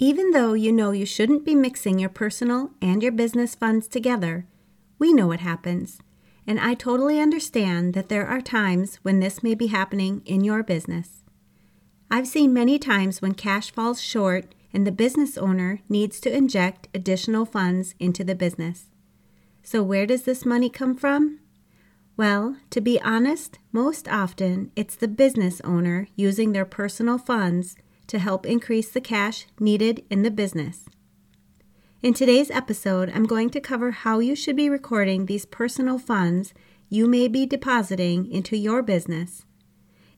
Even though you know you shouldn't be mixing your personal and your business funds together, we know what happens. And I totally understand that there are times when this may be happening in your business. I've seen many times when cash falls short and the business owner needs to inject additional funds into the business. So, where does this money come from? Well, to be honest, most often it's the business owner using their personal funds to help increase the cash needed in the business. In today's episode, I'm going to cover how you should be recording these personal funds you may be depositing into your business.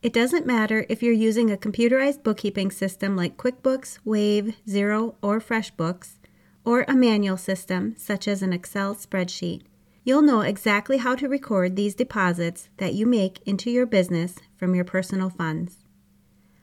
It doesn't matter if you're using a computerized bookkeeping system like QuickBooks, Wave, Xero, or FreshBooks, or a manual system such as an Excel spreadsheet. You'll know exactly how to record these deposits that you make into your business from your personal funds.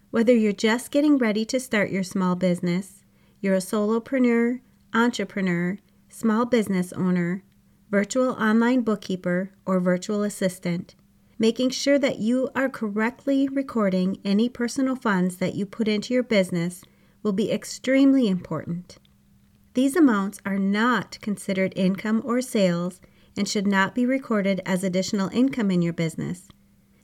Whether you're just getting ready to start your small business, you're a solopreneur, entrepreneur, small business owner, virtual online bookkeeper, or virtual assistant, making sure that you are correctly recording any personal funds that you put into your business will be extremely important. These amounts are not considered income or sales and should not be recorded as additional income in your business.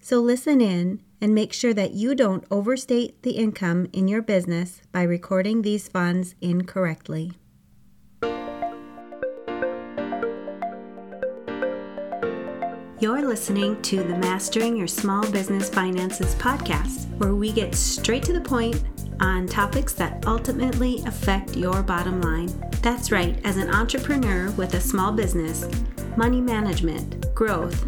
So listen in and make sure that you don't overstate the income in your business by recording these funds incorrectly. You're listening to the Mastering Your Small Business Finances podcast, where we get straight to the point on topics that ultimately affect your bottom line. That's right, as an entrepreneur with a small business, money management, growth,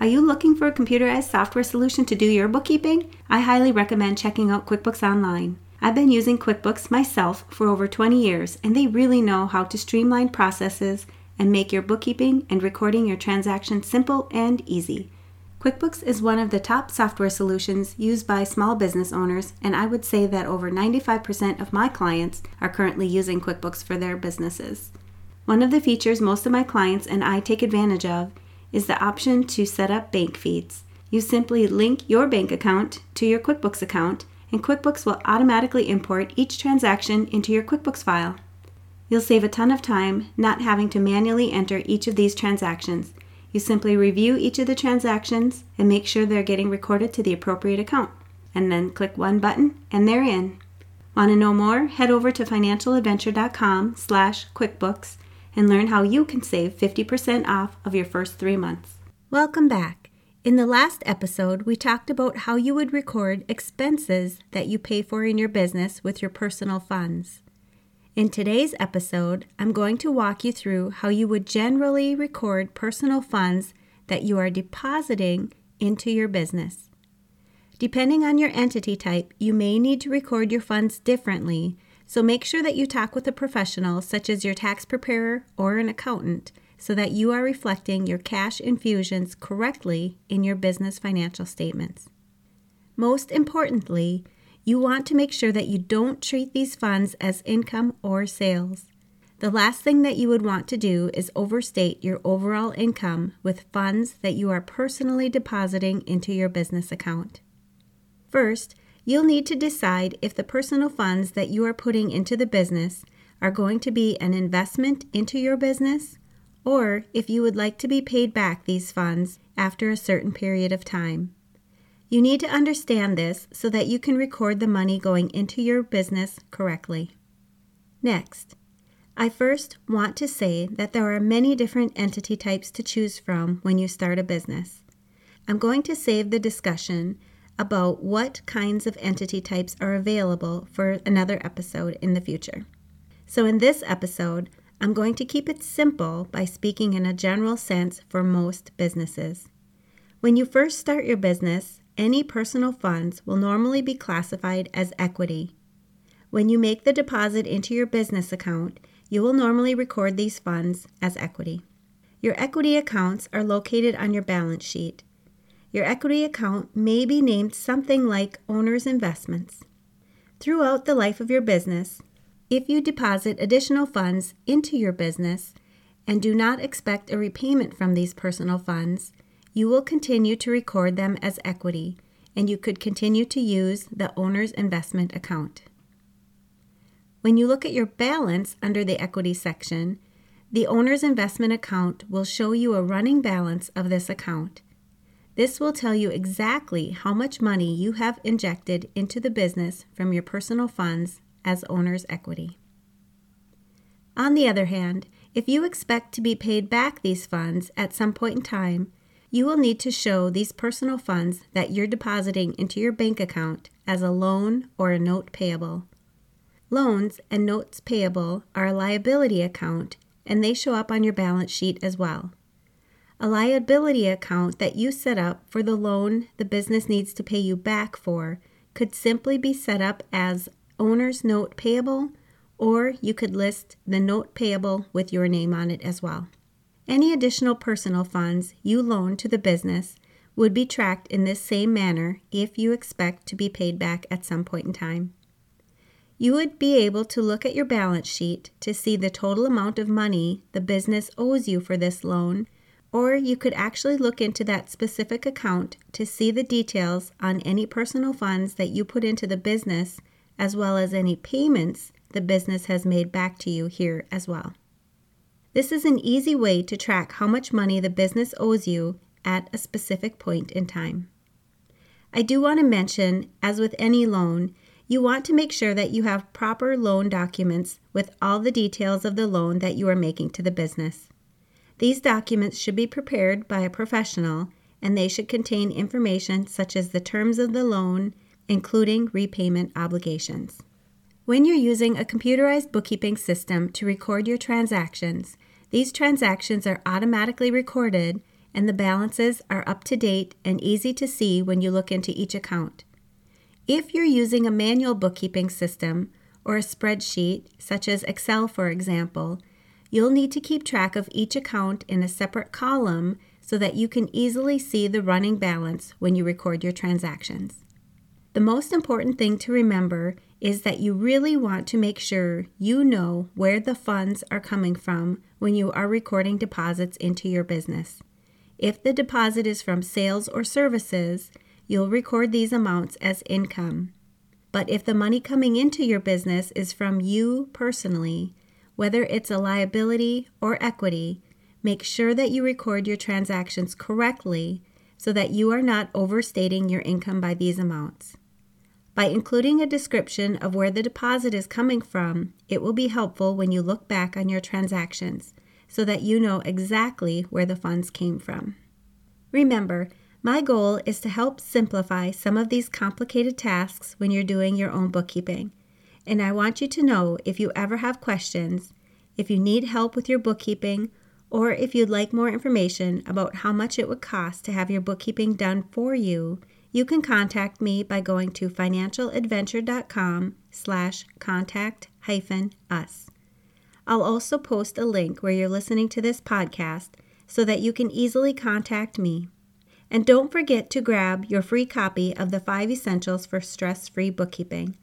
Are you looking for a computerized software solution to do your bookkeeping? I highly recommend checking out QuickBooks Online. I've been using QuickBooks myself for over 20 years, and they really know how to streamline processes and make your bookkeeping and recording your transactions simple and easy. QuickBooks is one of the top software solutions used by small business owners, and I would say that over 95% of my clients are currently using QuickBooks for their businesses. One of the features most of my clients and I take advantage of is the option to set up bank feeds. You simply link your bank account to your QuickBooks account, and QuickBooks will automatically import each transaction into your QuickBooks file. You'll save a ton of time not having to manually enter each of these transactions. You simply review each of the transactions and make sure they're getting recorded to the appropriate account. And then click one button and they're in. Want to know more? Head over to financialadventure.com slash QuickBooks and learn how you can save 50% off of your first three months. Welcome back. In the last episode, we talked about how you would record expenses that you pay for in your business with your personal funds. In today's episode, I'm going to walk you through how you would generally record personal funds that you are depositing into your business. Depending on your entity type, you may need to record your funds differently so make sure that you talk with a professional, such as your tax preparer or an accountant, so that you are reflecting your cash infusions correctly in your business financial statements. Most importantly, you want to make sure that you don't treat these funds as income or sales. The last thing that you would want to do is overstate your overall income with funds that you are personally depositing into your business account. First, you'll need to decide if the personal funds that you are putting into the business are going to be an investment into your business or if you would like to be paid back these funds after a certain period of time. You need to understand this so that you can record the money going into your business correctly. Next, I first want to say that there are many different entity types to choose from when you start a business. I'm going to save the discussion about what kinds of entity types are available for another episode in the future. So, in this episode, I'm going to keep it simple by speaking in a general sense for most businesses. When you first start your business, any personal funds will normally be classified as equity. When you make the deposit into your business account, you will normally record these funds as equity. Your equity accounts are located on your balance sheet. Your equity account may be named something like owner's investments. Throughout the life of your business, if you deposit additional funds into your business and do not expect a repayment from these personal funds, you will continue to record them as equity and you could continue to use the owner's investment account. When you look at your balance under the equity section, the owner's investment account will show you a running balance of this account. This will tell you exactly how much money you have injected into the business from your personal funds as owner's equity. On the other hand, if you expect to be paid back these funds at some point in time, you will need to show these personal funds that you're depositing into your bank account as a loan or a note payable. Loans and notes payable are a liability account and they show up on your balance sheet as well. A liability account that you set up for the loan the business needs to pay you back for could simply be set up as owner's note payable, or you could list the note payable with your name on it as well. Any additional personal funds you loan to the business would be tracked in this same manner if you expect to be paid back at some point in time. You would be able to look at your balance sheet to see the total amount of money the business owes you for this loan, or you could actually look into that specific account to see the details on any personal funds that you put into the business as well as any payments the business has made back to you here as well. This is an easy way to track how much money the business owes you at a specific point in time. I do want to mention, as with any loan, you want to make sure that you have proper loan documents with all the details of the loan that you are making to the business. These documents should be prepared by a professional and they should contain information such as the terms of the loan including repayment obligations. When you're using a computerized bookkeeping system to record your transactions, these transactions are automatically recorded and the balances are up to date and easy to see when you look into each account. If you're using a manual bookkeeping system or a spreadsheet, such as Excel for example, you'll need to keep track of each account in a separate column so that you can easily see the running balance when you record your transactions. The most important thing to remember is that you really want to make sure you know where the funds are coming from when you are recording deposits into your business. If the deposit is from sales or services, you'll record these amounts as income. But if the money coming into your business is from you personally, whether it's a liability or equity, make sure that you record your transactions correctly so that you are not overstating your income by these amounts. By including a description of where the deposit is coming from, it will be helpful when you look back on your transactions so that you know exactly where the funds came from. Remember, my goal is to help simplify some of these complicated tasks when you're doing your own bookkeeping. And I want you to know if you ever have questions, if you need help with your bookkeeping, or if you'd like more information about how much it would cost to have your bookkeeping done for you, you can contact me by going to financialadventure.com slash contact hyphen us. I'll also post a link where you're listening to this podcast so that you can easily contact me. And don't forget to grab your free copy of the 5 Essentials for Stress Free Bookkeeping.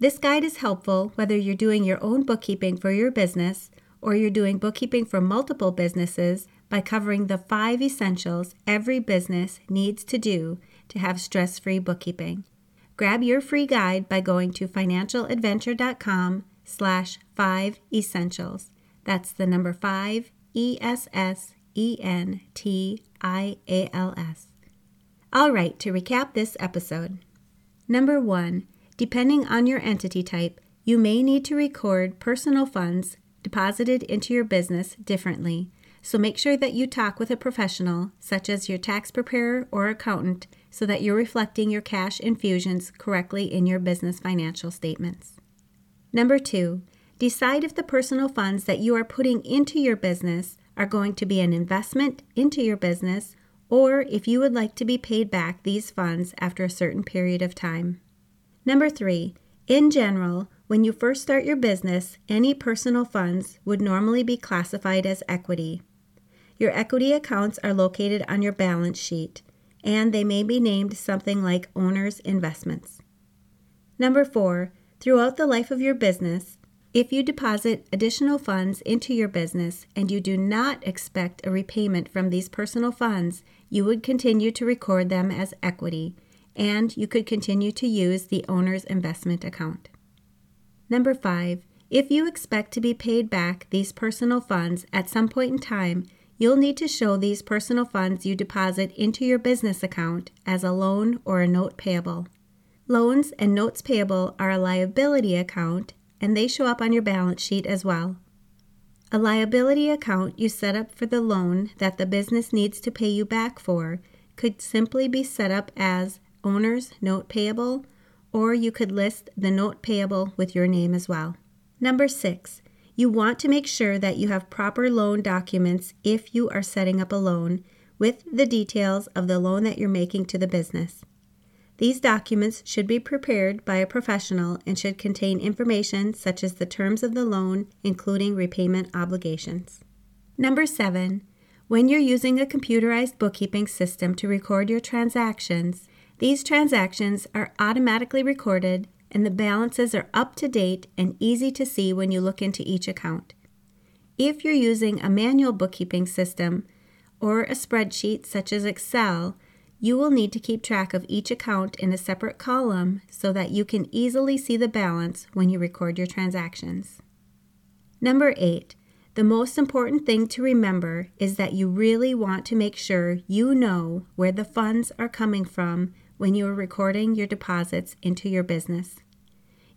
This guide is helpful whether you're doing your own bookkeeping for your business or you're doing bookkeeping for multiple businesses by covering the five essentials every business needs to do to have stress free bookkeeping. Grab your free guide by going to financialadventure.com slash five essentials. That's the number five E S S E N T I A L S. All right, to recap this episode. Number one, depending on your entity type, you may need to record personal funds deposited into your business differently. So make sure that you talk with a professional, such as your tax preparer or accountant, so that you're reflecting your cash infusions correctly in your business financial statements. Number two, decide if the personal funds that you are putting into your business are going to be an investment into your business or if you would like to be paid back these funds after a certain period of time. Number three, in general, when you first start your business, any personal funds would normally be classified as equity. Your equity accounts are located on your balance sheet, and they may be named something like owner's investments. Number four, throughout the life of your business, if you deposit additional funds into your business and you do not expect a repayment from these personal funds, you would continue to record them as equity and you could continue to use the owner's investment account. Number five, if you expect to be paid back these personal funds at some point in time, you'll need to show these personal funds you deposit into your business account as a loan or a note payable. Loans and notes payable are a liability account and they show up on your balance sheet as well. A liability account you set up for the loan that the business needs to pay you back for could simply be set up as owner's note payable, or you could list the note payable with your name as well. Number six, you want to make sure that you have proper loan documents if you are setting up a loan with the details of the loan that you're making to the business. These documents should be prepared by a professional and should contain information such as the terms of the loan, including repayment obligations. Number seven, when you're using a computerized bookkeeping system to record your transactions, these transactions are automatically recorded and the balances are up to date and easy to see when you look into each account. If you're using a manual bookkeeping system or a spreadsheet such as Excel, you will need to keep track of each account in a separate column so that you can easily see the balance when you record your transactions. Number eight, the most important thing to remember is that you really want to make sure you know where the funds are coming from when you are recording your deposits into your business.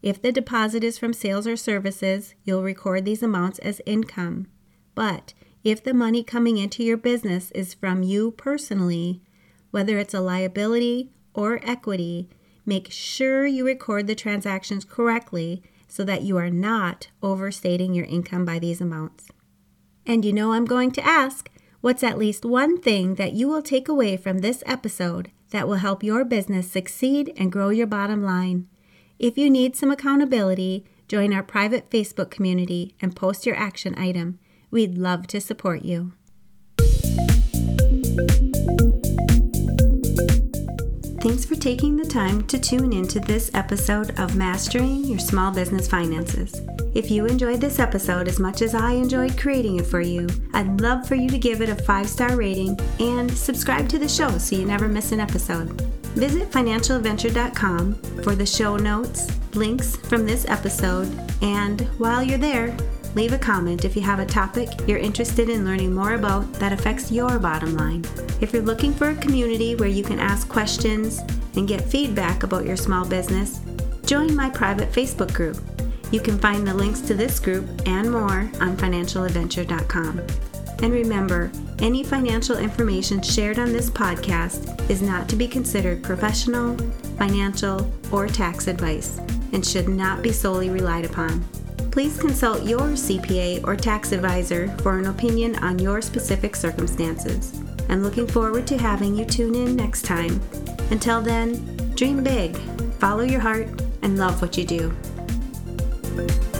If the deposit is from sales or services, you'll record these amounts as income. But if the money coming into your business is from you personally, whether it's a liability or equity, make sure you record the transactions correctly so that you are not overstating your income by these amounts. And you know I'm going to ask what's at least one thing that you will take away from this episode that will help your business succeed and grow your bottom line? If you need some accountability, join our private Facebook community and post your action item. We'd love to support you. Thanks for taking the time to tune into this episode of Mastering Your Small Business Finances. If you enjoyed this episode as much as I enjoyed creating it for you, I'd love for you to give it a five star rating and subscribe to the show so you never miss an episode. Visit financialadventure.com for the show notes, links from this episode, and while you're there, leave a comment if you have a topic you're interested in learning more about that affects your bottom line. If you're looking for a community where you can ask questions and get feedback about your small business, join my private Facebook group. You can find the links to this group and more on financialadventure.com. And remember, any financial information shared on this podcast is not to be considered professional, financial, or tax advice and should not be solely relied upon please consult your CPA or tax advisor for an opinion on your specific circumstances. I'm looking forward to having you tune in next time. Until then, dream big, follow your heart, and love what you do. Bye.